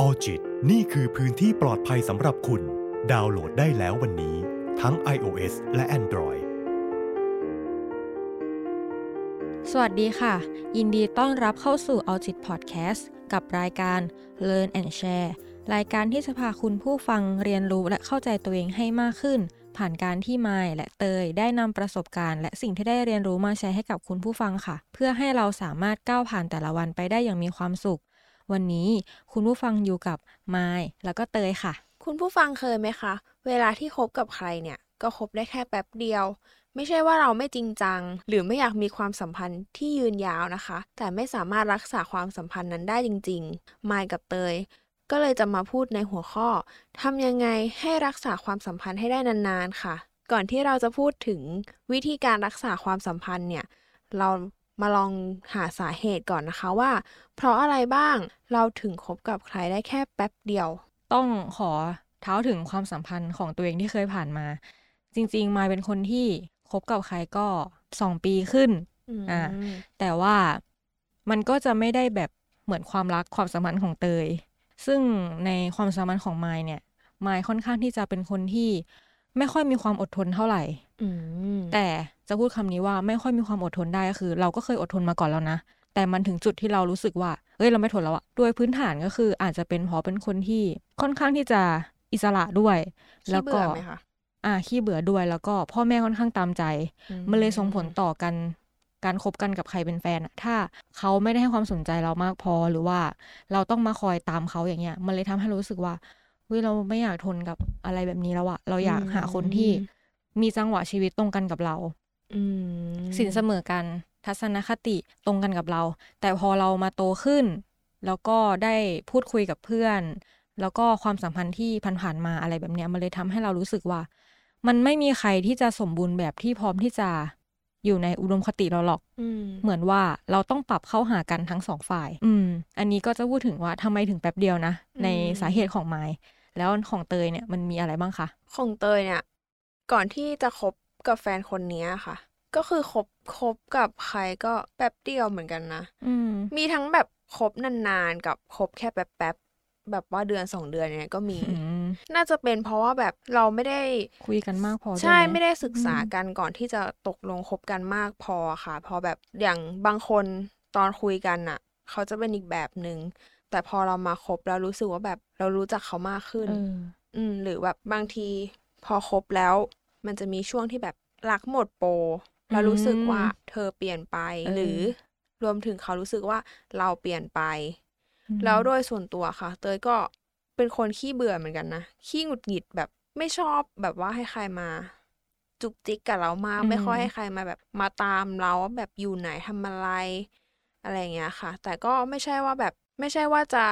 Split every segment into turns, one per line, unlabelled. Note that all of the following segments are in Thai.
ออจิตนี่คือพื้นที่ปลอดภัยสำหรับคุณ ดาวน์โหลดได้แล้ววันนี้ ทั้ง iOS และ Android
สวัสดีค่ะ ยินดีต้อนรับเข้าสู่ Audit Podcast กับรายการ Learn and Share รายการที่จะพาคุณผู้ฟังเรียนรู้และเข้าใจตัวเองให้มากขึ้น ผ่านการที่มายและเตยได้นำประสบการณ์ และสิ่งที่ได้เรียนรู้มาแชร์ให้กับคุณผู้ฟังค่ะ เพื่อให้เราสามารถก้าวผ่านแต่ละวันไปได้อย่างมีความสุข วันนี้คุณผู้ฟังอยู่กับไมายแล้วก็เตยค่ะ
คุณผู้ฟังเคยไหมคะ เวลาที่คบกับใครเนี่ย ก็คบได้แค่แป๊บเดียว ไม่ใช่ว่าเราไม่จริงจัง หรือไม่อยากมีความสัมพันธ์ที่ยืนยาวนะคะ แต่ไม่สามารถรักษาความสัมพันธ์นั้นได้จริงๆมายกับเตยก็เลยจะมาพูดในหัวข้อทำยังไงให้รักษาความสัมพันธ์ให้ได้นานๆค่ะ ก่อนที่เราจะพูดถึงวิธีการรักษาความสัมพันธ์เนี่ย เรา มาลองหาสาเหตุก่อนนะคะว่า เพราะอะไรบ้างเราถึงคบกับใครได้แค่แป๊บเดียว
ต้องขอเท้าถึงความสัมพันธ์ของตัวเองที่เคยผ่านมา จริง ๆ มายเป็นคนที่คบกับใครก็สองปีขึ้นอ่าแต่ว่ามันก็จะไม่ได้แบบเหมือนความรักความสัมพันธ์ของเตย ซึ่งในความสัมพันธ์ของมายเนี่ยมายค่อนข้างที่จะเป็นคนที่ ไม่ค่อยมีความอดทนเท่าไหร่
อืม
แต่จะพูดคำนี้ว่าไม่ค่อยมีความอดทนได้ก็คือ เราก็เคยอดทนมาก่อนแล้วนะ แต่มันถึงจุดที่เรารู้สึกว่า เอ้ยเราไม่ทนแล้วอะด้วยพื้นฐานก็คืออาจจะเป็นเพราะเป็นคนที่ค่อนข้างที่จะอิสระด้วย แล้วก็
ขี้เบื่อไหมคะ
อ่าขี้เบื่อด้วยแล้วก็พ่อแม่ค่อนข้างตามใจ
อืม
มันเลยส่งผลต่อกันการคบกันกับใครเป็นแฟนอะถ้าเขาไม่ได้ให้ความสนใจเรามากพอหรือว่าเราต้องมาคอยตามเขาอย่างเงี้ย มันเลยทำให้รู้สึกว่า เฮ้ยเราไม่อยากทนกับอะไรแบบนี้แล้วอะเราอยากหาคนที่มีจังหวะชีวิตตรงกันกับเรา
อืม
สินเสมอกัน ทัศนคติตรงกันกับเรา แต่พอเรามาโตขึ้น แล้วก็ได้พูดคุยกับเพื่อน แล้วก็ความสัมพันธ์ที่ผ่านๆมาอะไรแบบเนี้ยมันเลยทำให้เรารู้สึกว่า มันไม่มีใครที่จะสมบูรณ์แบบที่พร้อมที่จะอยู่ในอุดมคติเราหรอก
อืม
เหมือนว่าเราต้องปรับเข้าหากันทั้งสองฝ่าย อืม อันนี้ก็จะพูดถึงว่าทำไมถึงแป๊บเดียวนะ ในสาเหตุของไม้ แล้วของเตยเนี่ยมันมีอะไรบ้างคะ
ของเตยเนี่ย ก่อนที่จะคบกับแฟนคนเนี้ยค่ะ ก็คือคบคบกับใครก็แป๊บเดียวเหมือนกันนะ
อืม
มีทั้งแบบคบนานๆกับคบแค่แป๊บๆแบบว่าเดือนสองเดือนเนี่ยก็มี
อืม
น่าจะเป็นเพราะว่าแบบเราไม่ได้
คุยกันมากพอด้วย
ใช่
ห
ไม่ได้ศึกษากันก่อนที่จะตกลงคบกันมากพอค่ะ พอแบบอย่างบางคนตอนคุยกันน่ะ เขาจะเป็นอีกแบบหนึ่ง แต่พอเรามาคบแล้วรู้สึกว่าแบบเรารู้จักเขามากขึ้น
เออ
อืม หรือแบบบางทีพอคบแล้ว มันจะมีช่วงที่แบบรักหมดโปรแล้วรู้สึกว่าเธอเปลี่ยนไป
เออ
หรือรวมถึงเขารู้สึกว่าเราเปลี่ยนไป
อืม
แล้วโดยส่วนตัวค่ะ เตยก็เป็นคนขี้เบื่อเหมือนกันนะ ขี้หงุดหงิดแบบไม่ชอบแบบว่าให้ใครมา จุกจิกกับเรามาก
อืม
ไม่ค่อยให้ใครมาแบบมาตามเราว่าแบบอยู่ไหนทำอะไร อะไรอย่างเงี้ยค่ะ แต่ก็ไม่ใช่ว่าแบบ ไม่ใช่ว่าจะ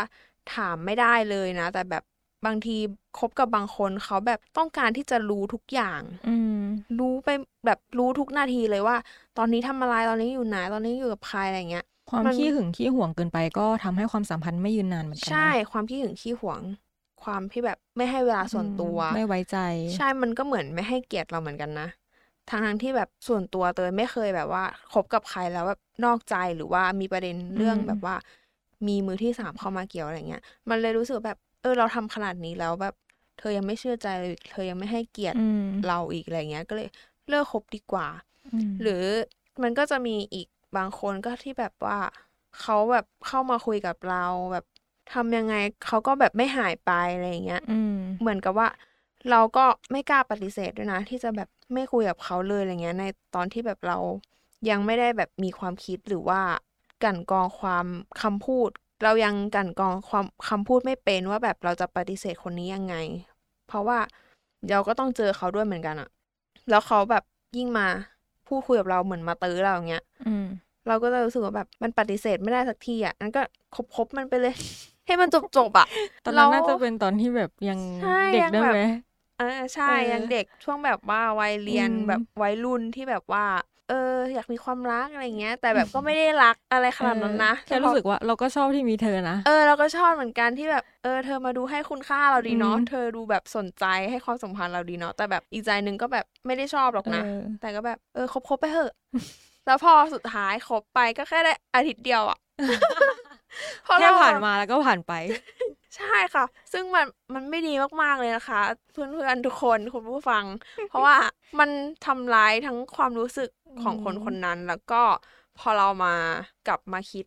ถามไม่ได้เลยนะ แต่แบบบางทีคบกับบางคนเขาแบบต้องการที่จะรู้ทุกอย่าง
อืม
รู้ไปแบบรู้ทุกนาทีเลยว่า ตอนนี้ทำอะไรตอนนี้อยู่ไหนตอนนี้อยู่กับใครอะไรเงี้ย
ความ
มัน
ขี้หึงขี้หวงเกินไปก็ทำให้ความสัมพันธ์ไม่ยืนนานเหมือนกันะ
ใช่ ความขี้หึงขี้หวง ความที่แบบไม่ให้เวลาส่วนตัว
อืมไม่ไว้ใจ
ใช่มันก็เหมือนไม่ให้เกียรติเราเหมือนกันนะทั้งทั้งๆที่แบบส่วนตัวเตยไม่เคยแบบว่าคบกับใครแล้วแบบนอกใจหรือว่ามีประเด็นเรื่อง
อืม
แบบว่า มีมือที่สามเข้ามาเกี่ยวอะไรเงี้ย มันเลยรู้สึกแบบ เออ เราทำขนาดนี้แล้วแบบ เธอยังไม่เชื่อใจเลยเธอยังไม่ให้เกียรติ
อืม
เราอีกอะไรเงี้ย ก็เลยเลิกคบดีกว่า
ม
หรือมันก็จะมีอีกบางคนก็ที่แบบว่าเขาแบบเข้ามาคุยกับเราแบบทำยังไงเขาก็แบบไม่หายไปอะไรอย่างเงี้ย
อืม
เหมือนกับว่า เราก็ไม่กล้าปฏิเสธด้วยนะ ที่จะแบบไม่คุยกับเขาเลยอะไรเงี้ย ในตอนที่แบบเรายังไม่ได้แบบมีความคิดหรือว่า กลั่นกรองความคำพูด เรายังกลั่นกรองความคำพูดไม่เป็นว่าแบบเราจะปฏิเสธคนนี้ยังไง เพราะว่าเราก็ต้องเจอเขาด้วยเหมือนกันอะแล้วเขาแบบยิ่งมาพูดคุยกับเราเหมือนมาตื้อเราอย่างเงี้ย
อืม
เราก็จะรู้สึกว่าแบบมันปฏิเสธไม่ได้สักทีอะนั้นก็คบคบมันไปเลย ให้มันจบจบๆอะ
ตอนนั้น
เรา
น่าจะเป็นตอนที่แบบยัง
ใช่
เด็ก
ยัง
ด้วย
แบบ
ไหม
อ่าใช่
เออ
ยังเด็กช่วงแบบว่าวัยเรียน
อืม
แบบวัยรุ่นที่แบบว่าเอออยากมีความรักอะไรเงี้ย แต่แบบก็ไม่ได้รักอะไรขนาดนั้นนะ
เออแค่รู้สึกว่าเราก็ชอบที่มีเธอนะ
เออเราก็ชอบเหมือนกันที่แบบเออเธอมาดูให้คุณค่าเราดีเนาะ
อืม
เธอดูแบบสนใจให้ความสัมพันธ์เราดีเนาะแต่แบบอีกใจหนึ่งก็แบบไม่ได้ชอบหรอกนะ
เออ
แต่ก็แบบเออคบคบไปเถอะแล้วพอสุดท้ายคบไปก็แค่ได้อาทิตย์เดียวอะเพระ
แค่
เร
ผ่านมาแล้วก็ผ่านไป
ใช่ค่ะ ซึ่งมันมันไม่ดีมากๆเลยนะคะ เพื่อนๆทุกคนคุณผู้ฟัง เพราะว่ามันทำร้ายทั้งความรู้สึกของคน
อืม
คนนั้น แล้วก็พอเรามากลับมาคิด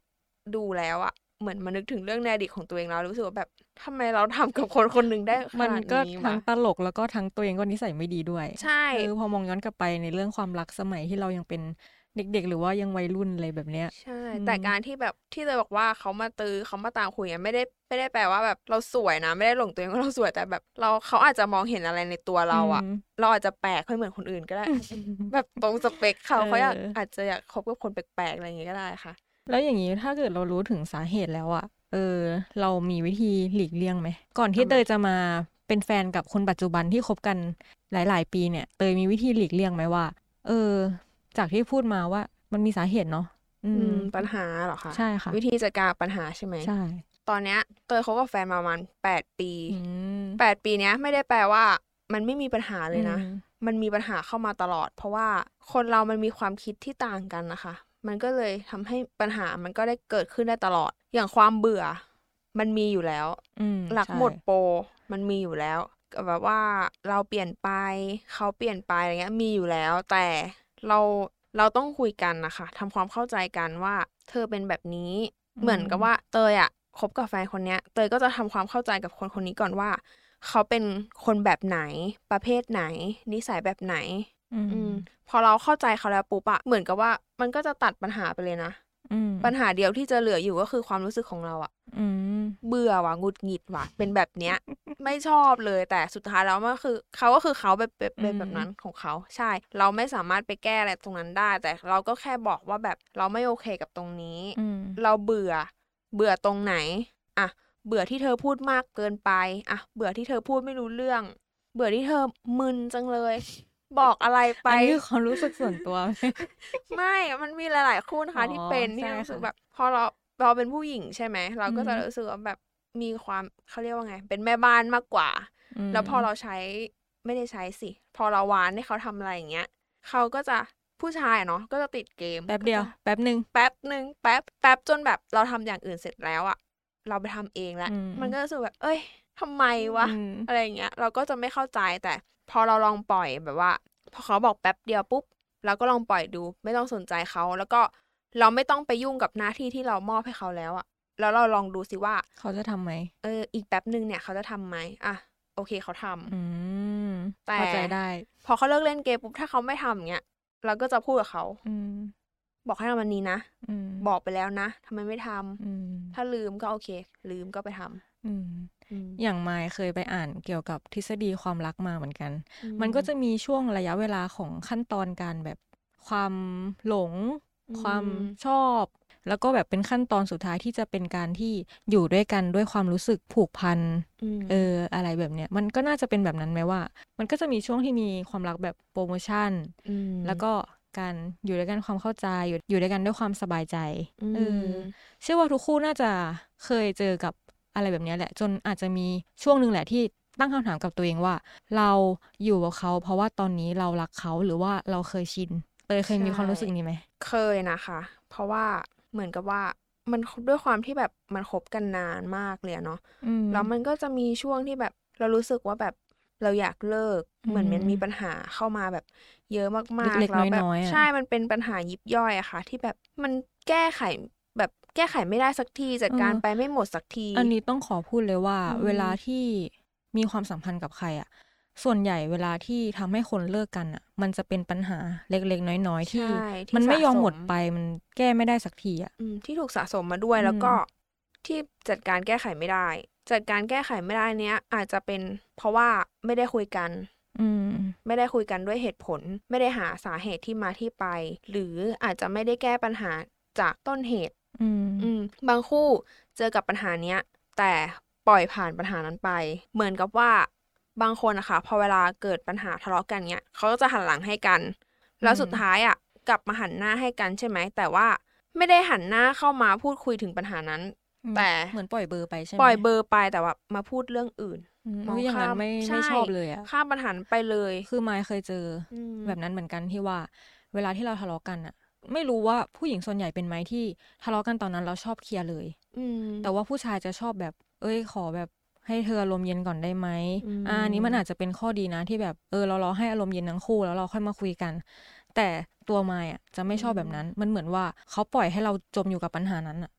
ดูแล้วอะเหมือนมานึกถึงเรื่องในอดีตของตัวเองแล้วรู้สึกว่าแบบทำไมเราทำกับคนคนหนึ่งได้ข
มัน
นาด
ก็
นี้
ทั้ง
วะ
ตลกแล้วก็ทั้งตัวเองก็นิสัยไม่ดีด้วย
ใช่
เออพอมองย้อนกลับไปในเรื่องความรักสมัยที่เรายังเป็นเด็กๆ หรือว่ายังวัยรุ่นอะไรแบบเนี้ย
ใช่
อืม
แต่การที่แบบที่เลยบอกว่าเขามาตื้อเขามาตามคุยอะไม่ได้ไม่ได้แปลว่าแบบเราสวยนะ ไม่ได้หลงตัวเองว่าเราสวยแต่แบบเราเขาอาจจะมองเห็นอะไรในตัวเราอะ
อืม
เราอาจจะแปลกไม่เหมือนคนอื่นก็ได้ แบบตรงสเปคเขา
เออ
เขาอยากอาจจะอยากคบกับคนแปลกๆอะไรอย่างเงี้ยก็ได้ค่ะ
แล้วอย่างนี้ถ้าเกิดเรารู้ถึงสาเหตุแล้วอะเออ เรามีวิธีหลีกเลี่ยงไหม ก่อนที่
ทำไม
เตยจะมาเป็นแฟนกับคนปัจจุบันที่คบกันหลาย ๆ ปีเนี่ย เตยมีวิธีหลีกเลี่ยงไหมว่า เออ จากที่พูดมาว่ามันมีสาเหตุเนาะอื
อื
ม
ม ปัญหาเหรอคะ
ใช่ค่ะ
วิธีจัดการปัญหาใช่ไหม
ใช่
ตอนเนี้ยเตยเขากับแฟนมาประมาณแปดปี
อืม
แปดปีเนี้ยไม่ได้แปลว่า มันไม่มีปัญหาเลยนะ
อืม
มันมีปัญหาเข้ามาตลอด เพราะว่าคนเรามันมีความคิดที่ต่างกันนะคะ มันก็เลยทำให้ปัญหามันก็ได้เกิดขึ้นได้ตลอด อย่างความเบื่อ มันมีอยู่แล้ว
อืม
หลัก
ใช่
หมดโปรมันมีอยู่แล้วก็แบบว่าเราเปลี่ยนไปเขาเปลี่ยนไปอะไรเงี้ยมีอยู่แล้ว แต่เรา เราต้องคุยกันนะคะทำความเข้าใจกันว่า เธอเป็นแบบนี้ เหมือนกับว่า เตยอะคบกับแฟนคนเนี้ย เตยก็จะทำความเข้าใจกับคนคนนี้ก่อนว่า เขาเป็นคนแบบไหน ประเภทไหน นิสัยแบบไหน
อืม
อืมพอเราเข้าใจเขาแล้วปุ๊บอะเหมือนกับว่า มันก็จะตัดปัญหาไปเลยนะ
อืม
ปัญหาเดียวที่จะเหลืออยู่ก็คือความรู้สึกของเราอะ
อืม
เบื่อว่ะหงุดหงิดว่ะ เป็นแบบเนี้ย ไม่ชอบเลยแต่สุดท้ายแล้วมันคือเขาก็คือเขาเป็นเป็นเป็น
อืม
แบบนั้นของเขาใช่ เราไม่สามารถไปแก้อะไรตรงนั้นได้ แต่เราก็แค่บอกว่าแบบเราไม่โอเคกับตรงนี้
อืม
เราเบื่อ เบื่อตรงไหนอะเบื่อที่เธอพูดมากเกินไปอะเบื่อที่เธอพูดไม่รู้เรื่อง เบื่อที่เธอมึนจังเลย บอกอะไรไป
อันนี้คือความรู้สึกส่วนตัว
ไม่ มันมีหลาย ๆ คู่นะคะ
อ๋อ
ที่เป็นที่
ใช่
รู้สึก
ค่ะ
แบบ พอเราเราเป็นผู้หญิงใช่ไหม เราก็จะ
อือฮึ
รู้สึกว่าแบบมีความเขาเรียกว่าไง เป็นแม่บ้านมากกว่า
ม
แล้วพอเราใช้ไม่ได้ใช้สิ พอเราวานให้เขาทำอะไรอย่างเงี้ยเขาก็จะผู้ชายอะเนาะก็จะติดเกม
แป๊บเดียว
ก็จะ
แป๊บหนึ่ง
แป๊บหนึ่งแป๊บแป๊บจนแบบเราทำอย่างอื่นเสร็จแล้วอะเราไปทำเองแล้ว
อืม
มันก็รู้สึกแบบ เอ้ยทำไมวะ
อืม
อะไรอย่างเงี้ย เราก็จะไม่เข้าใจแต่ พอเราลองปล่อยแบบว่า พอเขาบอกแป๊บเดียวปุ๊บเราก็ลองปล่อยดู ไม่ต้องสนใจเขาแล้วก็เราไม่ต้องไปยุ่งกับหน้าที่ที่เรามอบให้เขาแล้วอะแล้วเราลองดูสิว่า
เขาจะทำไหม
เออ อีกแป๊บหนึ่งเนี่ยเขาจะทำไหมอะโอเคเขาทำ
อืม
แต่
เข้าใจได้
พอเขาเลิกเล่นเกมปุ๊บถ้าเขาไม่ทำอย่างเงี้ยเราก็จะพูดกับเขา
อืม
บอกให้ทำวันนี้นะ
อืม
บอกไปแล้วนะทำไมไม่ทำ
อืม
ถ้าลืมก็โอเค ลืมก็ไปทำ
อืม
อืม
อย่างมายเคยไปอ่านเกี่ยวกับทฤษฎีความรักมาเหมือนกัน
อื
มันก็จะมีช่วงระยะเวลาของขั้นตอนการแบบความหลง ความชอบ แล้วก็แบบเป็นขั้นตอนสุดท้ายที่จะเป็นการที่อยู่ด้วยกันด้วยความรู้สึกผูกพัน
ม
เอออะไรแบบเนี้ยมันก็น่าจะเป็นแบบนั้นไหมว่า มันก็จะมีช่วงที่มีความรักแบบโปรโมชั่น
ม
แล้วก็การอยู่ด้วยกันความเข้าใจอยู่อยู่ด้วยกันด้วยความสบายใจเออ
ม
เชื่อว่าทุกคู่น่าจะเคยเจอกับ อะไรแบบเนี้ยแหละ จนอาจจะมีช่วงหนึ่งแหละที่ตั้งคำถามกับตัวเองว่า เราอยู่กับเขา เพราะว่าตอนนี้เรารักเขาหรือว่าเราเคยชินเตยเคยมี
ใช่
ความรู้สึกนี้ไหม
เคยนะคะ เพราะว่าเหมือนกับว่ามันด้วยความที่แบบมันคบกันนานมากเลยอะเนาะ
อืม
แล้วมันก็จะมีช่วงที่แบบเรารู้สึกว่าแบบเราอยากเลิกเหมือนมัน
อืม
มีปัญหาเข้ามาแบบ เยอะมากๆ
เล็กๆ
แล้วแบบ
น้อยๆอะ
ใช่มันเป็นปัญหายิบย่อยอะค่ะ ที่แบบมันแก้ไข แบบแก้ไขไม่ได้สักทีจัดการไปไม่หมดสักที
อันนี้ต้องขอพูดเลยว่า
อืม
เวลาที่มีความสัมพันธ์กับใครอะ ส่วนใหญ่เวลาที่ทำให้คนเลิกกันอะ มันจะเป็นปัญหาเล็กๆ น้อยๆที่
ใช่ที่
มันไม่ยอม
สะสม
หมดไปมันแก้ไม่ได้สักทีอะ
อืมที่ถูกสะสมมาด้วย
อืม
แล้วก็ที่จัดการแก้ไขไม่ได้ จัดการแก้ไขไม่ได้เนี้ยอาจจะเป็นเพราะว่าไม่ได้คุยกัน
อืม
ไม่ได้คุยกันด้วยเหตุผล ไม่ได้หาสาเหตุที่มาที่ไป หรืออาจจะไม่ได้แก้ปัญหาจากต้นเหตุ
อืม
อืมบางคู่เจอกับปัญหาเนี้ย แต่ปล่อยผ่านปัญหานั้นไป เหมือนกับว่าบางคนนะคะพอเวลาเกิดปัญหาทะเลาะกันเนี้ยเขาก็จะหันหลังให้กัน แล้วสุดท้ายอะกลับมาหันหน้าให้กันใช่ไหม แต่ว่าไม่ได้หันหน้าเข้ามาพูดคุยถึงปัญหานั้น แต่
เหมือนปล่อยเบอร์ไปใช่ไหม
ปล่อยเบอร์ไปแต่ว่ามาพูดเรื่องอื่น
อืม
มอง
เอออย่างนั้น
ข้าม
ไม่
ใช่
ไม่ชอบเลยอะ
ข้ามปัญหาไปเลย
คือมายเคยเจออ
ม
แบบนั้นเหมือนกันที่ว่า เวลาที่เราทะเลาะกันอะ ไม่รู้ว่าผู้หญิงส่วนใหญ่เป็นไหมที่ทะเลาะกันตอนนั้นเราชอบเคลียร์เลย
อืม
แต่ว่าผู้ชายจะชอบแบบ เอ้ยขอแบบให้เธออารมณ์เย็นก่อนได้ไหม
อืม
อ่าอันนี้มันอาจจะเป็นข้อดีนะที่แบบเออเรารอให้อารมณ์เย็นทั้งคู่แล้วเราค่อยมาคุยกัน แต่ตัวมายอะจะไม่ชอบแบบนั้น มันเหมือนว่าเขาปล่อยให้เราจมอยู่กับปัญหานั้นอะ
อืม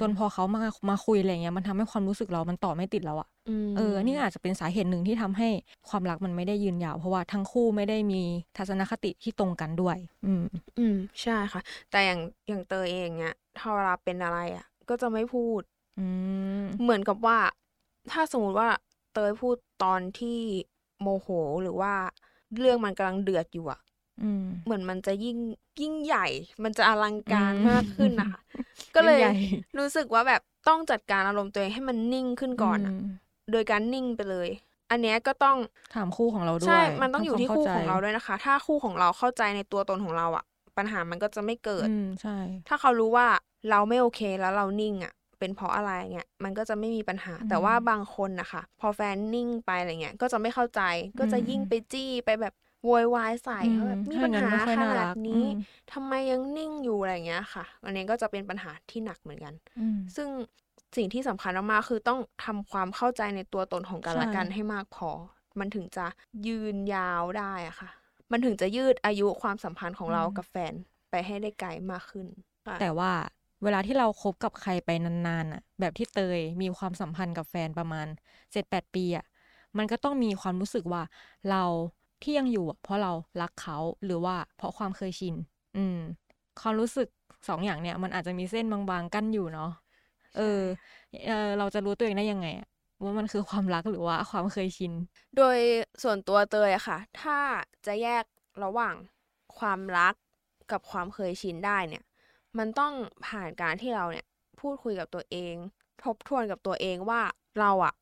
จนพอเขามามาคุยอะไรเงี้ยมันทำให้ความรู้สึกเรามันต่อไม่ติดแล้วอะ
ม
เออ นี่อาจจะเป็นสาเหตุหนึ่งที่ทำให้ความรักมันไม่ได้ยืนยาว เพราะว่าทั้งคู่ไม่ได้มีทัศนคติที่ตรงกันด้วย อืม
อืม ใช่ค่ะ แต่อย่างอย่างเตยเองเนี่ยถ้าเวลาเป็นอะไรอะก็จะไม่พูด
อืม
เหมือนกับว่า ถ้าสมมติว่าเตยพูดตอนที่โมโหหรือว่าเรื่องมันกำลังเดือดอยู่อะ
อืม
เหมือนมันจะยิ่งยิ่งใหญ่ มันจะอลังการ
อืม
มากขึ้นนะคะ ก็เลย
ยิ่งใหญ่
รู้สึกว่าแบบต้องจัดการอารมณ์ตัวเองให้มันนิ่งขึ้นก่อนอะ
ม
โดยการนิ่งไปเลย อันเนี้ยก็ต้อง
ถามคู่ของเราด้วย
ใช่ มันต้องอยู่ที่
ทำว
คู่
ข้
ของเรา
ใจ
ด้วยนะคะ ถ้าคู่ของเราเข้าใจในตัวตนของเราอะปัญหามันก็จะไม่เกิด
อืมใช่
ถ้าเขารู้ว่าเราไม่โอเคแล้วเรานิ่งอะเป็นเพราะอะไรเงี้ยมันก็จะไม่มีปัญหา แต่ว่าบางคนนะคะ พอแฟนนิ่งไปอะไรเงี้ยก็จะไม่เข้าใจก็จะยิ่งไปจี้ไปแบบ โวยวายใส่
อื
เขาแบบมี
ถ้
ปัญ
งั้น
หา
ไม่ค่อย
ข
น่า
นา
รั
ด
ก
นี้
อืม
ทำไมยังนิ่งอยู่อะไรเงี้ยค่ะ อันนี้ก็จะเป็นปัญหาที่หนักเหมือนกัน
อืม
ซึ่งสิ่งที่สำคัญมากๆคือต้องทำความเข้าใจในตัวตนของกันและ
ใช่
กันให้มากพอ มันถึงจะยืนยาวได้อะค่ะ มันถึงจะยืดอายุความสัมพันธ์ของเรากับแฟนไปให้ได้ไกลมากขึ้นค่ะ
แต่ว่าเวลาที่เราคบกับใครไปนานๆอะ แบบที่เตยมีความสัมพันธ์กับแฟนประมาณเจ็ดแปดปีอะ มันก็ต้องมีความรู้สึกว่าเรา ที่ยังอยู่อะเพราะเรารักเขาหรือว่าเพราะความเคยชิน อืม ความรู้สึกสองอย่างเนี่ย มันอาจจะมีเส้นบางๆกั้นอยู่เนาะเออเออ เราจะรู้ตัวเองได้ยังไงอะว่ามันคือความรักหรือว่าความเคยชิน
โดยส่วนตัวเตยอะค่ะ ถ้าจะแยกระหว่างความรักกับความเคยชินได้เนี่ย มันต้องผ่านการที่เราเนี่ย พูดคุยกับตัวเอง ทบทวนกับตัวเองว่าเราอะ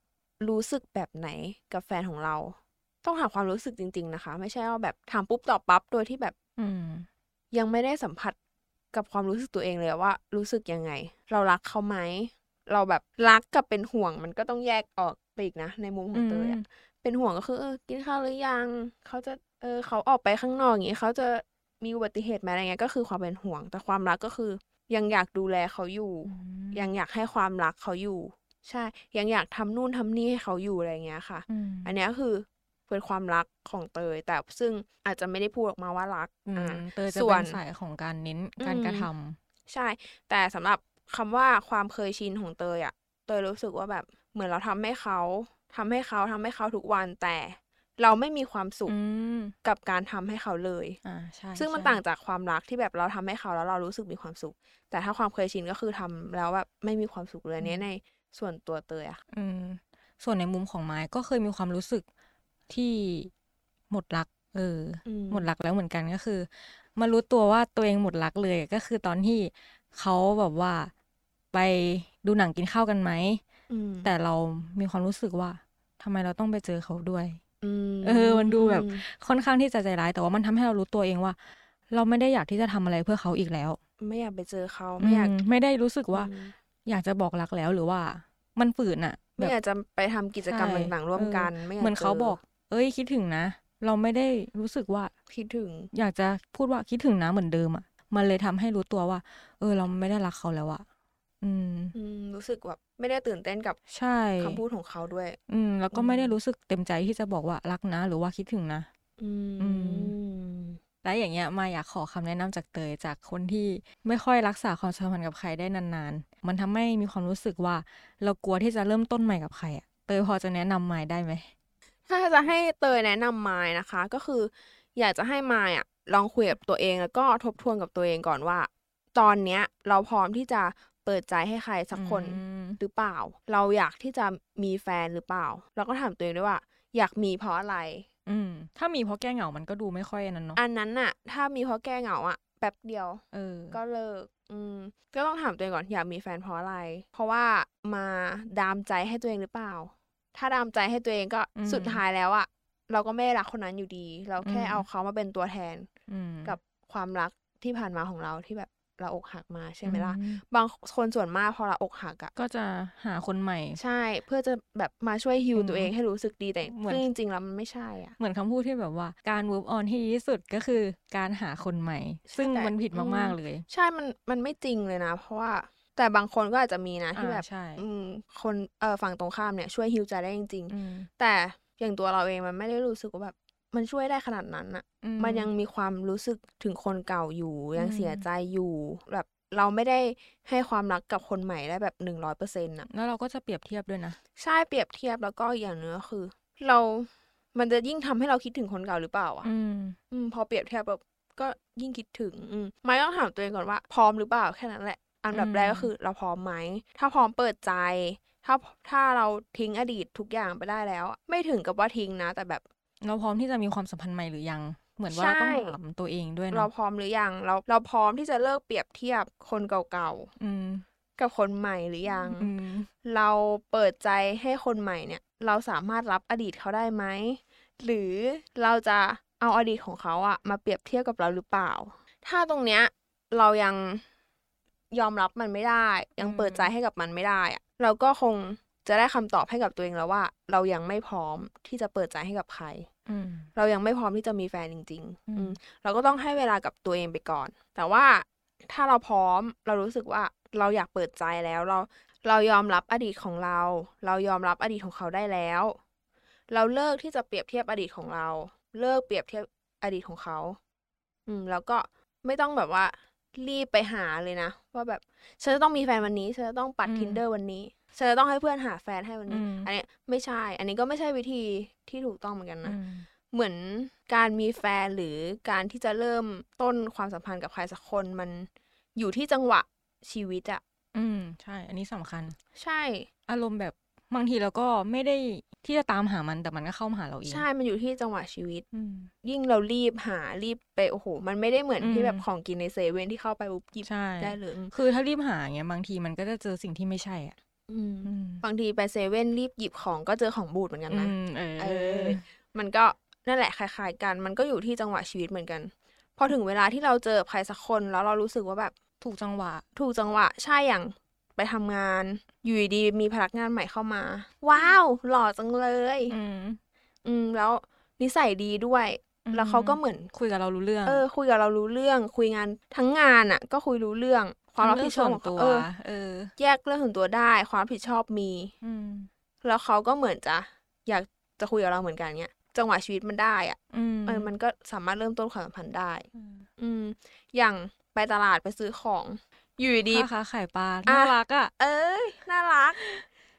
รู้สึกแบบไหนกับแฟนของเรา ต้องถามความรู้สึกจริง ๆ นะคะ ไม่ใช่ว่าแบบถามปุ๊บตอบปั๊บโดยที่แบบ
อืม
ยังไม่ได้สัมผัสกับความรู้สึกตัวเองเลยว่า รู้สึกยังไง เรารักเขาไหมเราแบบรักกับเป็นห่วงมันก็ต้องแยกออกไปอีกนะในมุมของเตยอะ
อืม
เป็นห่วงก็คือเออกินข้าวหรือยังเขาจะเออเขาออกไปข้างนอกอย่างงี้เขาจะมีอุบัติเหตุไหมอะไรเงี้ยก็คือความเป็นห่วง แต่ความรักก็คือ ยังอยากดูแลเขาอยู่ ยังอยากให้ความรักเขาอยู่ ใช่ ยังอยากทำนู่นทำนี่ให้เขาอยู่อะไรเงี้ยค่ะ
อืม
อันเนี้ยคือ เป็นความรักของเตย แต่ซึ่งอาจจะไม่ได้พูดออกมาว่ารัก
อืม
อ่า
เตยจะ
ส่ว
เป็นนสายของการเน้นการ
อืม
กระทำ
ใช่ แต่สำหรับคำว่าความเคยชินของเตยอะเตยรู้สึกว่าแบบเหมือนเราทำให้เขาทำให้เขาทำให้เขาทุกวันแต่เราไม่มีความสุข
อืม
กับการทำให้เขาเลย
อ่าใช่
ซึ่งมัน
ใช่
ต่างจากความรักที่แบบเราทำให้เขาแล้วเรารู้สึกมีความสุข แต่ถ้าความเคยชินก็คือทำแล้วแบบไม่มีความสุขเลยอันเนี้ยในส่วนตัวเตยอะ
อืมส่วนในมุมของไม้ก็เคยมีความรู้สึก ที่หมดรัก เอออ
ม
หมดรักแล้วเหมือนกันก็คือ มารู้ตัวว่าตัวเองหมดรักเลยก็คือตอนที่เขาแบบว่าไปดูหนังกินข้าวกันไหม
อืม
แต่เรามีความรู้สึกว่าทำไมเราต้องไปเจอเขาด้วย
อืม
เออ มันดูแบบค่อนข้างที่จะใจร้าย แต่ว่ามันทำให้เรารู้ตัวเองว่า เราไม่ได้อยากที่จะทำอะไรเพื่อเขาอีกแล้ว
ไม่อยากไปเจอเขาไม่อยาก
อืมไม่ได้รู้สึกว่า
อืม
อยากจะบอกรักแล้วหรือว่า มันฝืนอะแบ
ไม่
บ
อยากจะไปทำกิจกรรม
ใช่
ต่างๆร่วมกัน
เออ
ไม่อยาก
เหมือนเขา
จ
บอก เอ้ยคิดถึงนะ เราไม่ได้รู้สึกว่า
คิดถึง
อยากจะพูดว่าคิดถึงนะเหมือนเดิมอะมันเลยทำให้รู้ตัวว่า เออ เราไม่ได้รักเขาแล้วอะอืม
อืมรู้สึกแบบไม่ได้ตื่นเต้นกับ
ใช่
คำพูดของเขาด้วย
อืม แล้วก็
อืม
ไม่ได้รู้สึกเต็มใจที่จะบอกว่ารักนะ หรือว่าคิดถึงนะ
อืม
อืมแล้วอย่างเงี้ยมาอยากขอคำแนะนำจากเตยจากคนที่ไม่ค่อยรักษาความสัมพันธ์กับใครได้นานๆ มันทำให้มีความรู้สึกว่า เรากลัวที่จะเริ่มต้นใหม่กับใครอะเตยพอจะแนะนำมายได้ไหม
ถ้าจะให้เตยแนะนำมายนะคะ ก็คือ อยากจะให้มายอะลองคุยกับตัวเองแล้วก็ทบทวนกับตัวเองก่อนว่า ตอนเนี้ยเราพร้อมที่จะเปิดใจให้ใครสักคน
อืม
หรือเปล่า เราอยากที่จะมีแฟนหรือเปล่าแล้วก็ถามตัวเองด้วยว่า อยากมีเพราะอะไร
อืม ถ้ามีเพราะแก้เหงา มันก็ดูไม่ค่อยอันนั้นเนาะ
อันนั้นน่ะ ถ้ามีเพราะแก้เหงาอะแป๊บเดียว
เออ
ก็เลิก อืม ก็ต้องถามตัวเองก่อนอยากมีแฟนเพราะอะไร เพราะว่ามาดามใจให้ตัวเองหรือเปล่า ถ้าดามใจให้ตัวเองก็
อืม
สุดท้ายแล้วอะเราก็ไม่ได้รักคนนั้นอยู่ดี เราแค่
อืม
เอาเขามาเป็นตัวแทน
อืม
กับความรักที่ผ่านมาของเราที่แบบเราอกหักมาใช่ไหมล่ะ
อืม
บางคนส่วนมากพอเราอกหักอะ
ก็จะหาคนใหม่
ใช่ เพื่อจะแบบมาช่วยฮิว
อืม
ตัวเองให้รู้สึกดีแต่
เหมือน
ซึ่งจริงๆแล้วมันไม่ใช่อะ
เหมือนคำพูดที่แบบว่าการ move on ที่ดีที่สุดก็คือการหาคนใหม่ ซึ่ง
แต่
มันผิด
อืม
มากๆเลย
ใช่มันมันไม่จริงเลยนะ เพราะว่า แต่บางคนก็อาจจะมีนะที่
อ่า
แบบ
ใช่
อืมคนเออฝั่งตรงข้ามเนี่ยช่วยฮิวใจได้จริง
อืม
ๆแต่อย่างตัวเราเองมันไม่ได้รู้สึกว่าแบบมันช่วยได้ขนาดนั้นอะ
อื
มันยังมีความรู้สึกถึงคนเก่าอยู่ ยัง
อืม
เสียใจอยู่แบบเราไม่ได้ให้ความรักกับคนใหม่ได้แบบหนึ่งร้อยเปอร์เซ็นต์อะ
แล้วเราก็จะเปรียบเทียบด้วยนะ
ใช่เปรียบเทียบแล้วก็อีกอย่างหนึงก็คือ เรา มันจะยิ่งทำให้เราคิดถึงคนเก่าหรือเปล่าอะ
อืม
อืมพอเปรียบเทียบแบบก็ยิ่งคิดถึง อืมไม่ต้องถามตัวเองก่อนว่า พร้อมหรือเปล่าแค่นั้นแหละ อันดับ
อืม
แรกก็คือเราพร้อมไหม ถ้าพร้อมเปิดใจ ถ้าถ้าเราทิ้งอดีตทุกอย่างไปได้แล้วอะไม่ถึงกับว่าทิ้งนะ แต่แบบ
เราพร้อมที่จะมีความสัมพันธ์ใหม่หรือยัง เหมือนว่า
ใช่
เราต้องถามตัวเองด้วย
เรา
เนาะ
พร้อมหรือยัง เราเราพร้อมที่จะเลิกเปรียบเทียบคนเก่า
อืม
ๆกับคนใหม่หรือยัง
อืม
เราเปิดใจให้คนใหม่เนี่ย เราสามารถรับอดีตเขาได้ไหม หรือเราจะเอาอดีตของเขาอะมาเปรียบเทียบกับเราหรือเปล่า ถ้าตรงเนี้ยเรายัง ยอมรับมันไม่ได้ ยังเปิดใจให้กับมันไม่ได้อะเราก็คงจะได้คำตอบให้กับตัวเองแล้วว่า เรายังไม่พร้อมที่จะเปิดใจให้กับใคร
อืม
เรายังไม่พร้อมที่จะมีแฟนจริง
อืม
ๆอืมเราก็ต้องให้เวลากับตัวเองไปก่อน แต่ว่าถ้าเราพร้อมเรารู้สึกว่าเราอยากเปิดใจแล้วเราเรายอมรับอดีตของเรา เรายอมรับอดีตของเขาได้แล้ว เราเลิกที่จะเปรียบเทียบอดีตของเรา เลิกเปรียบเทียบอดีตของเขา อืม แล้วก็ไม่ต้องแบบว่า รีบไปหาเลยนะว่าแบบฉันจะต้องมีแฟนวันนี้ฉันจะต้องปัด
อืม
tinder วันนี้ฉันจะต้องให้เพื่อนหาแฟนให้วันนี้
อืม
อันเนี้ยไม่ใช่ อันนี้ก็ไม่ใช่วิธีที่ถูกต้องเหมือนกันนะ
อืม
เหมือนการมีแฟนหรือการที่จะเริ่มต้นความสัมพันธ์กับใครสักคนมันอยู่ที่จังหวะชีวิตอะ
อืมใช่ อันนี้สำคัญ
ใช่
อารมณ์แบบ บางทีเราก็ไม่ได้ที่จะตามหามันแต่มันก็เข้ามาหาเราเอง
ใช่ มันอยู่ที่จังหวะชีวิต
อืม
ยิ่งเรารีบหารีบไปโอ้โห มันไม่ได้เหมือน
อืม
ที่แบบของกินในเซเว่นที่เข้าไปปุ๊บหยิบ
ใช่
ได้เลยอืม
คือถ้ารีบหาเงี้ยบางทีมันก็จะเจอสิ่งที่ไม่ใช่อะ
อืม
อืม
บางทีไปเซเว่นรีบหยิบของก็เจอของบูดเหมือนกัน
อื
นะ
มเอ
เอ
อ
อ มันก็นั่นแหละคล้ายๆกัน มันก็อยู่ที่จังหวะชีวิตเหมือนกัน พอถึงเวลาที่เราเจอใครสักคนแล้วเรารู้สึกว่าแบบ
ถูกจังหวะ
ถูกจังหวะ ใช่อย่าง ไปทำงาน อยู่ดีๆมีพนักงานใหม่เข้ามา ว้าว หล่อจังเลย
อืม
อืมแล้วนิสัยดีด้วย
อืม
แล้วเขาก็เหมือน
คุยกับเรารู้เรื่อง
เออ คุยกับเรารู้เรื่อง คุยงานทั้งงานอะ ก็คุยรู้เรื่อง ความรับผิดชอบของ
ตั
เขา
ว
เออ
เออ
แยกเรื่องส่วนตัวได้ ความรับผิดชอบมี
อืม
แล้วเขาก็เหมือนจะ อยากจะคุยกับเราเหมือนกันเนี้ยจังหวะชีวิตมันได้อะ
อืม
เออมันก็สามารถเริ่มต้นความสัมพันธ์ได้
อืม
อืมอย่างไปตลาดไปซื้อของ อยู่ดี
พ่อค้าขายปลา
อะ
น่ารักอะ
เอ้ยน่ารัก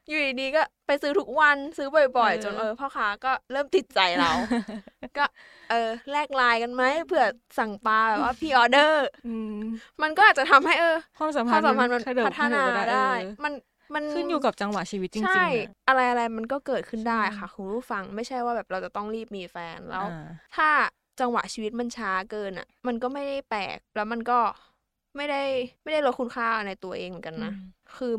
อยู่ดีๆก็ไปซื้อทุกวันซื้อบ่อย
เออ
ๆจนเออพ่อค้าก็เริ่มติดใจเรา ก็ เออแลกไลน์กันไหมเผื่อสั่งปลาแบบว่าพี่ออเดอร์
อืม
มันก็อาจจะทำให้เออ
ความสัม
ค
พั
วานม
ธ์
สัมพันธ์มัน
ขยับ
พัฒนา
ขยับ
ได้
เออ
มันมัน
ขึ้นอยู่กับจังหวะชีวิตจริงๆ
ใช่
อะ
อะไรอะไรมันก็เกิดขึ้นได้
ใช่
ค่ะคุณผู้ฟังไม่ใช่ว่าแบบเราจะต้องรีบมีแฟนแล้ว
อ่า
ถ้าจังหวะชีวิตมันช้าเกินอะ มันก็ไม่ได้แปลกแล้วมันก็ ไม่ได้ไม่ได้ลดคุณค่าในตัวเองเหมือนกันนะ
อืม
คือ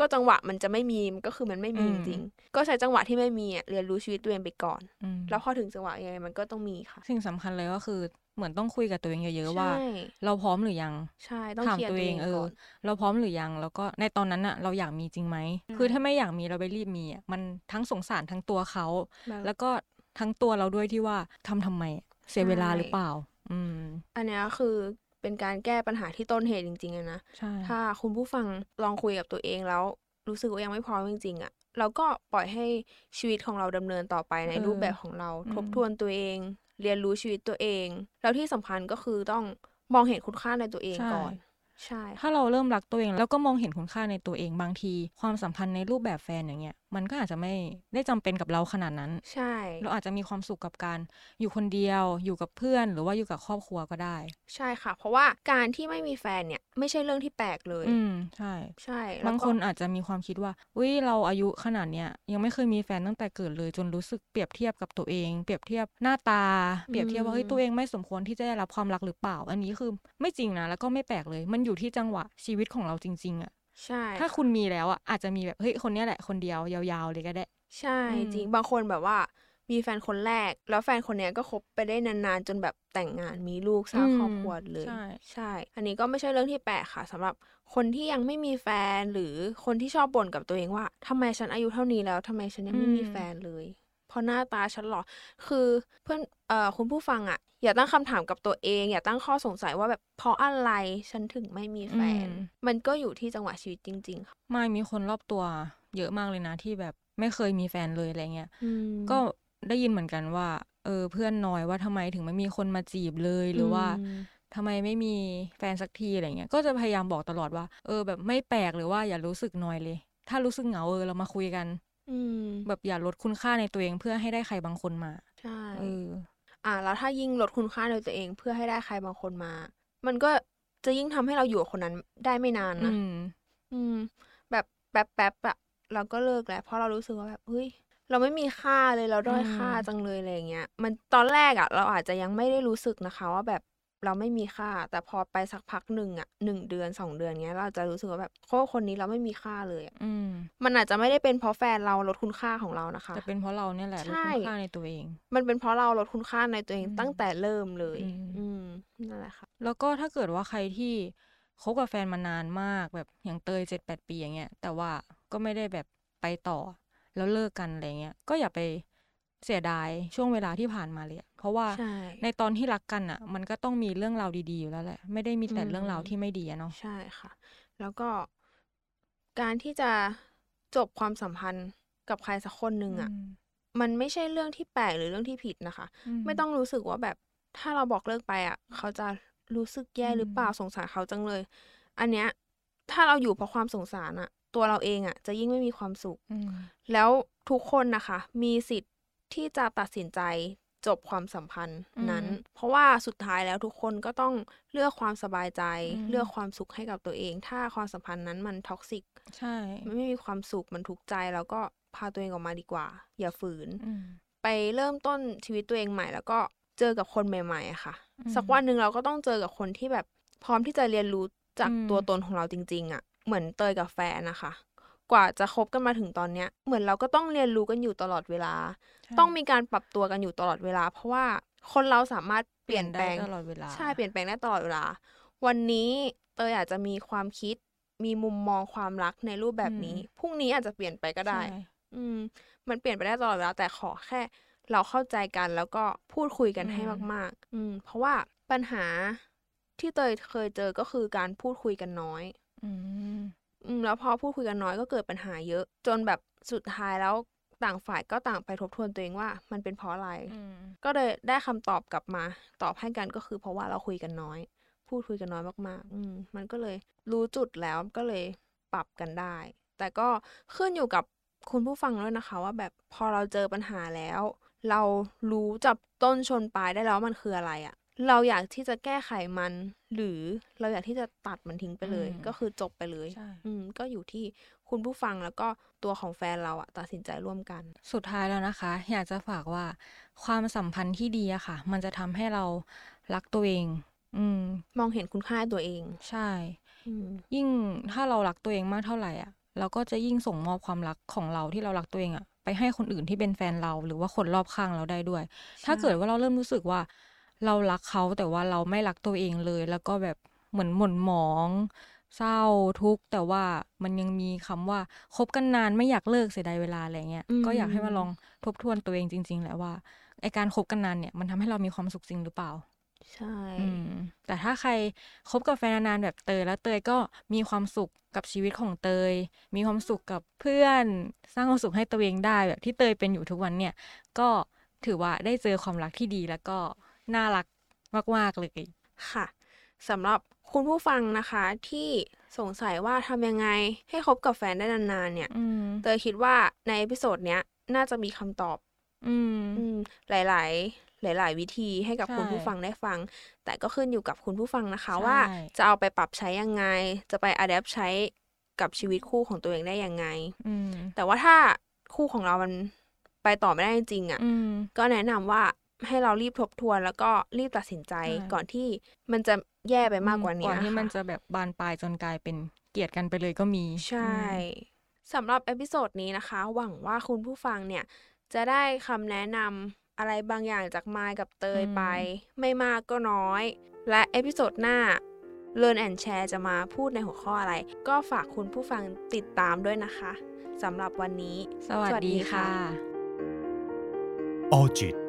ก็จังหวะมันจะไม่มีมันก็คือมันไม่มี
อื
จ
ม
ริงๆก็ใช้จังหวะที่ไม่มีอะเรียนรู้ชีวิตตัวเองไปก่อน
อืม
แล้วพอถึงจังหวะยังไงมันก็ต้องมีค่ะ
สิ่งสำคัญเลยก็คือเหมือนต้องคุยกับตัวเองเยอะๆว่า
ใช่
เราพร้อมหรือยัง
ใช่ต้อง
ถาม
เคลียร์
ตั
ตัวว
เอ
เองง
เออ
ก่อน
เราพร้อมหรือยังแล้วก็ในตอนนั้นอะเราอยากมีจริงไหมคือถ้าไม่อยากมีเราไปรีบมีอะมันทั้งสงสารทั้งตัวเขา
แบบ
แล้วก็ทั้งตัวเราด้วยที่ว่าทำทำไมอะเสียเวลา
ใช่
หรือเปล่า อืม
อันเนี้ยคือ เป็นการแก้ปัญหาที่ต้นเหตุจริงๆอะนะ
ใช่
ถ้าคุณผู้ฟังลองคุยกับตัวเองแล้ว รู้สึกว่ายังไม่พร้อมจริงๆอะเราก็ปล่อยให้ชีวิตของเราดำเนินต่อไปใน
เออ
รูปแบบของเรา
อืม
ทบทวนตัวเอง เรียนรู้ชีวิตตัวเอง แล้วที่สำคัญก็คือต้องมองเห็นคุณค่าในตัวเอง
ใช่
ก่อนใช่ค่ะ
ถ้าเราเริ่มรักตัวเองแล้วก็มองเห็นคุณค่าในตัวเองบางที ความสัมพันธ์ในรูปแบบแฟนอย่างเงี้ยมันก็อาจจะไม่ได้จำเป็นกับเราขนาดนั้น
ใช่
เราอาจจะมีความสุขกับการอยู่คนเดียว อยู่กับเพื่อน หรือว่าอยู่กับครอบครัวก็ได้
ใช่ค่ะ เพราะว่าการที่ไม่มีแฟนเนี่ย ไม่ใช่เรื่องที่แปลกเลย
อืมใช่
ใช่แล้วก็
บางคนอาจจะมีความคิดว่าอุ้ยเราอายุขนาดเนี้ยยังไม่เคยมีแฟนตั้งแต่เกิดเลย จนรู้สึกเปรียบเทียบกับตัวเอง เปรียบเทียบหน้าตา เปรียบเทียบว่าเฮ้ยตัวเองไม่สมควรที่จะได้รับความรักหรือเปล่า อันนี้คือไม่จริงนะ แล้วก็ไม่แปลกเลย มันอยู่ที่จังหวะชีวิตของเราจริงๆอะ
ใช่
ถ้าคุณมีแล้วอะอาจจะมีแบบเฮ้ยคนเนี้ยแหละคนเดียวยาวๆเลยก็ได้
ใช่
อืม
จริงบางคนแบบว่ามีแฟนคนแรก แล้วแฟนคนเนี้ยก็คบไปได้นานๆ จนแบบแต่งงานมีลูกสร้างครอบครัวเลย
ใช่
ใช่ อันนี้ก็ไม่ใช่เรื่องที่แปลกค่ะสำหรับคนที่ยังไม่มีแฟนหรือคนที่ชอบบ่นกับตัวเองว่าทำไมฉันอายุเท่านี้แล้วทำไมฉันยังไม่มีแฟนเลย เพราะหน้าตาฉันหรอ คือเพื่อนเอ่อคุณผู้ฟังอะอย่าตั้งคำถามกับตัวเอง อย่าตั้งข้อสงสัยว่าแบบเพราะอะไรฉันถึงไม่มีแฟน
อืม
มันก็อยู่ที่จังหวะชีวิตจริงๆค่ะ
ไม่มีคนรอบตัว เยอะมากเลยนะที่แบบไม่เคยมีแฟนเลยอะไรเงี้ย
อืม
ก็ได้ยินเหมือนกันว่า เออเพื่อนน้อยว่าทำไมถึงไม่มีคนมาจีบเลยหรือว่า
อืม
ทำไมไม่มีแฟนสักทีอะไรเงี้ย ก็จะพยายามบอกตลอดว่า เออแบบไม่แปลกหรือว่าอย่ารู้สึกน้อยเลย ถ้ารู้สึกเหงาเออเรามาคุยกัน
อืม
แบบอย่าลดคุณค่าในตัวเองเพื่อให้ได้ใครบางคนมา
ใช่
เออ
อ่า แล้วถ้ายิ่งลดคุณค่าในตัวเองเพื่อให้ได้ใครบางคนมา มันก็จะยิ่งทำให้เราอยู่กับคนนั้นได้ไม่นาน
อื
นะ
ม
อืม แบบแป๊บแป๊บๆอะเราก็เลิกแล้วเพราะเรารู้สึกว่าแบบเฮ้ยเราไม่มีค่าเลยเราด้อยค่า
อืม
จังเลยอะไรอย่างเงี้ย มันตอนแรกอะเราอาจจะยังไม่ได้รู้สึกนะคะ ว่าแบบ เราไม่มีค่า แต่พอไปสักพักหนึ่งอะหนึ่งเดือนสองเดือนเงี้ย เราจะรู้สึกว่าแบบโคคนนี้เราไม่มีค่าเลยอะ
อืม
มันอาจจะไม่ได้เป็นเพราะแฟนเราลดคุณค่าของเรานะคะ
แต่เป็นเพราะเราเนี่ยแหละลด
ใช่
คุณค่าในตัวเอง
มันเป็นเพราะเราลดคุณค่าในตัวเอง
อืม
ตั้งแต่เริ่มเลย
อืม
อืมนั่นแหละค่ะ
แล้วก็ถ้าเกิดว่าใครที่คบกับแฟนมานานมากแบบอย่างเตยเจ็ดแปดปีอย่างเงี้ย แต่ว่าก็ไม่ได้แบบไปต่อ แล้วเลิกกันอะไรเงี้ย ก็อย่าไป เสียดายช่วงเวลาที่ผ่านมาเลยอะเพราะว่า
ใช่
ในตอนที่รักกันอะ มันก็ต้องมีเรื่องราวดีๆอยู่แล้วแหละ ไม่ได้มีแต่
อืม
เรื่องราวที่ไม่ดีอะเนาะ
ใช่ค่ะ แล้วก็การที่จะจบความสัมพันธ์กับใครสักคนหนึ่งอะมันไม่ใช่เรื่องที่แปลกหรือเรื่องที่ผิดนะคะ ไม่ต้องรู้สึกว่าแบบถ้าเราบอกเลิกไปอะ เขาจะรู้สึกแย่หรือเปล่าสงสารเขาจังเลย อันเนี้ย ถ้าเราอยู่เพราะความสงสารอะ ตัวเราเองอะ จะยิ่งไม่มีความสุข
อืม
แล้วทุกคนนะคะ มีสิทธิ์ ที่จะตัดสินใจจบความสัมพันธ์นั้น
อืม
เพราะว่าสุดท้ายแล้วทุกคนก็ต้องเลือกความสบายใจ
อืม
เลือกความสุขให้กับตัวเอง ถ้าความสัมพันธ์นั้นมัน toxic
ใช่
มันไม่มีความสุขมันทุกข์ใจ แล้วก็พาตัวเองออกมาดีกว่า อย่าฝืน
อืม
ไปเริ่มต้นชีวิตตัวเองใหม่ แล้วก็เจอกับคนใหม่ๆอะค่ะ
อืม
สักวันหนึ่งเราก็ต้องเจอกับคนที่แบบพร้อมที่จะเรียนรู้จาก
อืม
ตัวตนของเราจริง ๆอะเหมือนเตยกับแฟนนะคะ กว่าจะคบกันมาถึงตอนเนี้ย เหมือนเราก็ต้องเรียนรู้กันอยู่ตลอดเวลา
ใช่
ต้องมีการปรับตัวกันอยู่ตลอดเวลา เพราะว่าคนเราสามารถเปลี่ยนแปลง
ได้ตลอดเวลา
ใช่เปลี่ยนแปลงได้ตลอดเวลา วันนี้เตยอาจจะมีความคิด มีมุมมองความรักในรูปแบบนี้
อืม
พรุ่งนี้อาจจะเปลี่ยนไปก็ได้
ใช่
อืม มันเปลี่ยนไปได้ตลอดเวลาแต่ขอแค่ เราเข้าใจกันแล้วก็พูดคุยกันให้มาก ๆ อืม เพราะว่าปัญหาที่เตยเคยเจอก็คือการพูดคุยกันน้อย
อืม
อืมแล้วพอพูดคุยกันน้อยก็เกิดปัญหาเยอะ จนแบบสุดท้ายแล้วต่างฝ่ายก็ต่างไปทบทวนตัวเองว่ามันเป็นเพราะอะไร
อืม
ก็เลยได้คำตอบกลับมา ตอบให้กันก็คือเพราะว่าเราคุยกันน้อย พูดคุยกันน้อยมากๆ อืมมันก็เลยรู้จุดแล้วก็เลยปรับกันได้ แต่ก็ขึ้นอยู่กับคุณผู้ฟังด้วยนะคะ ว่าแบบพอเราเจอปัญหาแล้ว เรารู้จับต้นชนปลายได้แล้ววามันคืออะไรอะ เราอยากที่จะแก้ไขมัน หรือเราอยากที่จะตัดมันทิ้งไปเลย
อืม
ก็คือจบไปเลย
ใช่
อืมก็อยู่ที่คุณผู้ฟังแล้วก็ตัวของแฟนเราอะตัดสินใจร่วมกัน
สุดท้ายแล้วนะคะ อยากจะฝากว่าความสัมพันธ์ที่ดีอะค่ะ มันจะทำให้เรารักตัวเอง อืม
มองเห็นคุณค่าตัวเอง
ใช่
อืม
ยิ่งถ้าเรารักตัวเองมากเท่าไหร่อะเราก็จะยิ่งส่งมอบความรักของเราที่เรารักตัวเองอะไปให้คนอื่นที่เป็นแฟนเรา หรือว่าคนรอบข้างเราได้ด้วย ถ้าเกิดว่าเราเริ่มรู้สึกว่า เรารักเขาแต่ว่าเราไม่รักตัวเองเลย แล้วก็แบบเหมือนหม่นหมอง เศร้าทุกข์แต่ว่ามันยังมีคำว่าคบกันนานไม่อยากเลิกเสียดายเวลาอะไรเงี้ย
อืม
ก็อยากให้มาลองทบทวนตัวเองจริง ๆ แหละว่าไอการคบกันนานเนี่ยมันทำให้เรามีความสุขจริงหรือเปล่า
ใช่
อืมแต่ถ้าใครคบกับแฟนนานๆแบบเตยแล้วเตยก็มีความสุขกับชีวิตของเตย มีความสุขกับเพื่อน สร้างความสุขให้ตัวเองได้แบบที่เตยเป็นอยู่ทุกวันเนี่ย ก็ถือว่าได้เจอความรักที่ดีแล้วก็ น่ารักมาก ๆ เลย
ค่ะสำหรับคุณผู้ฟังนะคะที่สงสัยว่าทำยังไงให้คบกับแฟนได้นานๆเนี่ย
อืม
เตยคิดว่าใน episode เนี้ยน่าจะมีคำตอบ
อืม
อืมหลาย ๆหลาย ๆ วิธีให้กับ
ใช่
คุณผู้ฟังได้ฟัง แต่ก็ขึ้นอยู่กับคุณผู้ฟังนะคะ
ใช่
ว่าจะเอาไปปรับใช้ยังไง จะไป adapt ใช้กับชีวิตคู่ของตัวเองได้ยังไง
อืม
แต่ว่าถ้าคู่ของเรามันไปต่อไม่ได้จริงๆอะ
อืม
ก็แนะนำว่า ให้เรารีบทบทวน แล้วก็รีบตัดสินใจ
ใช่
ก่อนที่มันจะแย่ไปมากกว่านี้
ก่อนที่
ค่ะ
มันจะแบบบานปลายจนกลายเป็นเกลียดกันไปเลยก็มี
ใช่สำหรับ episode นี้นะคะ หวังว่าคุณผู้ฟังเนี่ย จะได้คำแนะนำอะไรบางอย่างจากมายกับเตยไป ไม่มากก็น้อย และ episode หน้า Learn and Share จะมาพูดในหัวข้ออะไร ก็ฝากคุณผู้ฟังติดตามด้วยนะคะสำหรับวันนี้
สวัส
สวัสดี
ดี
ค่ะ
ค่ะ
ออจิต